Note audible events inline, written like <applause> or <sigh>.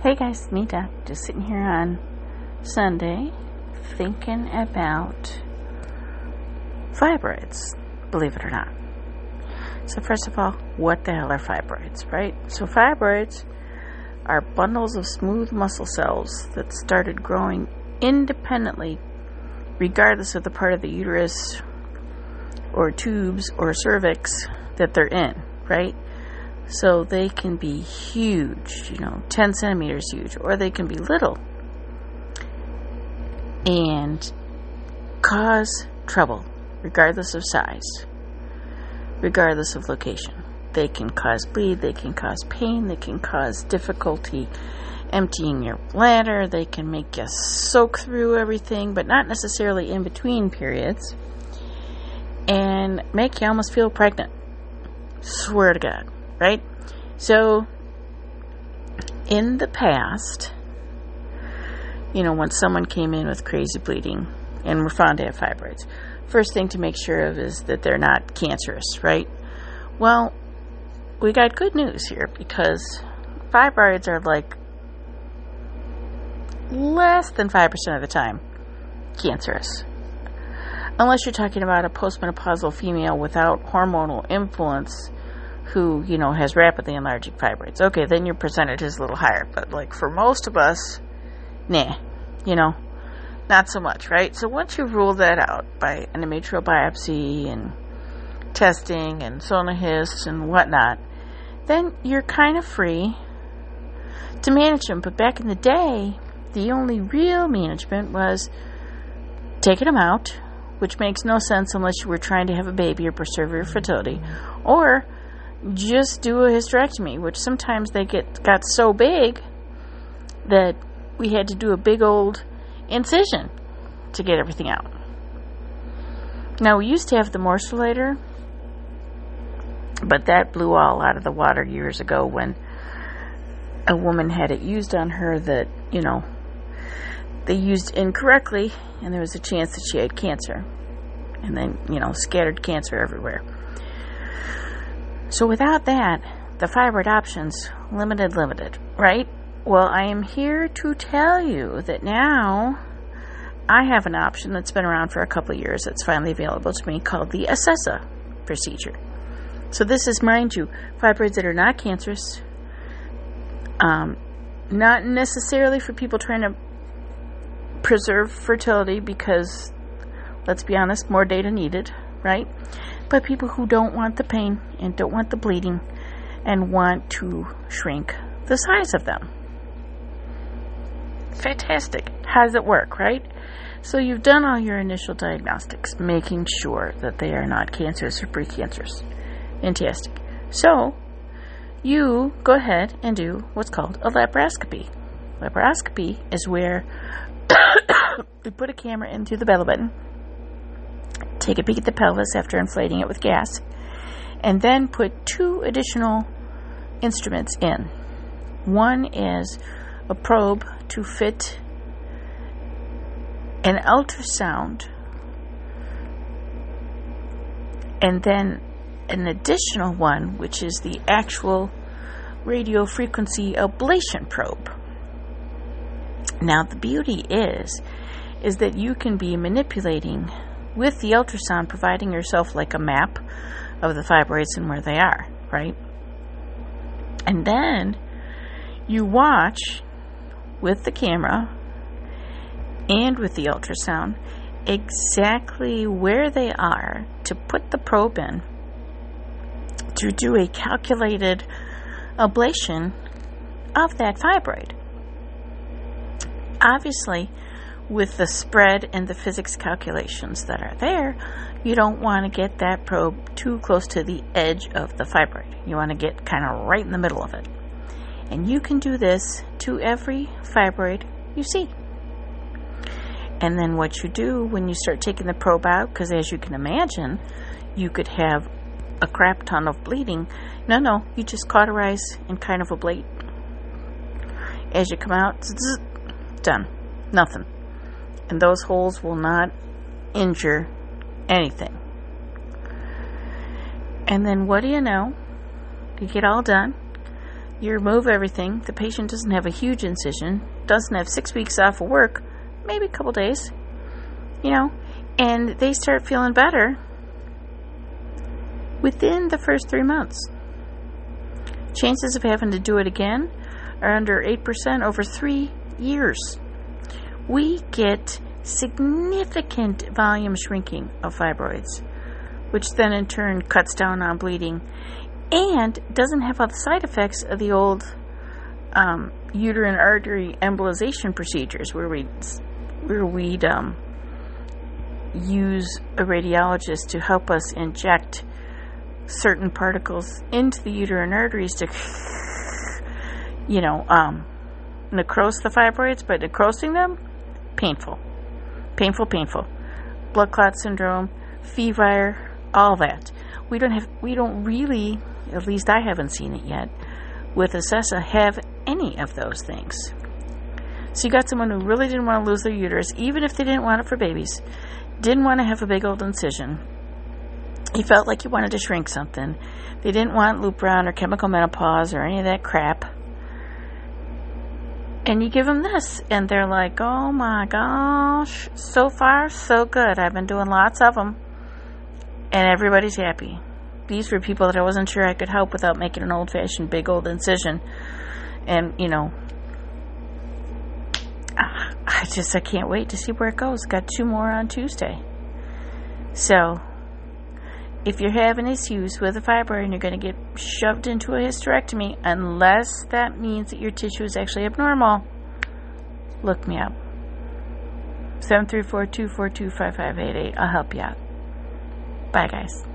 Hey guys, me Doc, just sitting here on Sunday thinking about fibroids, believe it or not. So, first of all, what the hell are fibroids, right? So, fibroids are bundles of smooth muscle cells that started growing independently, regardless of the part of the uterus or tubes or cervix that they're in, right? So they can be huge, you know, 10 centimeters huge, or they can be little and cause trouble, regardless of size, regardless of location. They can cause bleed, they can cause pain, they can cause difficulty emptying your bladder, they can make you soak through everything, but not necessarily in between periods, and make you almost feel pregnant. Swear to God right? So, in the past, you know, when someone came in with crazy bleeding and were found to have fibroids, first thing to make sure of is that they're not cancerous, right? Well, we got good news here because fibroids are like less than 5% of the time cancerous. Unless you're talking about a postmenopausal female without hormonal influence who, you know, has rapidly enlarging fibroids. Okay, then your percentage is a little higher. But, like, for most of us, nah, you know, not so much, right? So once you rule that out by endometrial biopsy and testing and sonohysts and whatnot, then you're kind of free to manage them. But back in the day, the only real management was taking them out, which makes no sense unless you were trying to have a baby or preserve your fertility, or just do a hysterectomy, which sometimes they get got so big that we had to do a big old incision to get everything out. Now we used to have the morcellator, but that blew all out of the water years ago when a woman had it used on her that, you know, they used incorrectly and there was a chance that she had cancer. And then, you know, scattered cancer everywhere. So without that, the fibroid options limited, limited, right? Well, I am here to tell you that now I have an option that's been around for a couple years that's finally available to me called the Acessa procedure. So this is, mind you, fibroids that are not cancerous, um, not necessarily for people trying to preserve fertility because, let's be honest, more data needed, right? but people who don't want the pain and don't want the bleeding and want to shrink the size of them. Fantastic. How does it work, right? So you've done all your initial diagnostics, making sure that they are not cancerous or precancerous. Fantastic. So you go ahead and do what's called a laparoscopy. Laparoscopy is where <coughs> we put a camera into the belly button take a peek at the pelvis after inflating it with gas, and then put two additional instruments in. One is a probe to fit an ultrasound, and then an additional one, which is the actual radio frequency ablation probe. Now, the beauty is, is that you can be manipulating with the ultrasound providing yourself like a map of the fibroids and where they are, right? And then you watch with the camera and with the ultrasound exactly where they are to put the probe in to do a calculated ablation of that fibroid. Obviously, with the spread and the physics calculations that are there, you don't want to get that probe too close to the edge of the fibroid. You want to get kind of right in the middle of it. And you can do this to every fibroid you see. And then what you do when you start taking the probe out, because as you can imagine, you could have a crap ton of bleeding. No, no, you just cauterize and kind of ablate. As you come out, zzz, done. Nothing and those holes will not injure anything. And then what do you know? You get all done. You remove everything. The patient doesn't have a huge incision, doesn't have six weeks off of work, maybe a couple days, you know, and they start feeling better within the first three months. Chances of having to do it again are under 8% over three years. We get significant volume shrinking of fibroids, which then in turn cuts down on bleeding and doesn't have all the side effects of the old um, uterine artery embolization procedures where we where we'd um, use a radiologist to help us inject certain particles into the uterine arteries to, <laughs> you know, um, necrose the fibroids, by necrosing them, painful. Painful, painful. Blood clot syndrome, fever, all that. We don't have, we don't really, at least I haven't seen it yet, with Acessa have any of those things. So you got someone who really didn't want to lose their uterus, even if they didn't want it for babies, didn't want to have a big old incision, he felt like he wanted to shrink something. They didn't want Lupron or chemical menopause or any of that crap. And you give them this, and they're like, oh my gosh, so far, so good. I've been doing lots of them, and everybody's happy. These were people that I wasn't sure I could help without making an old fashioned big old incision. And, you know, I just, I can't wait to see where it goes. Got two more on Tuesday. So, if you're having issues with a fibroid and you're going to get shoved into a hysterectomy, unless that means that your tissue is actually abnormal, look me up. 734 242 5588. I'll help you out. Bye, guys.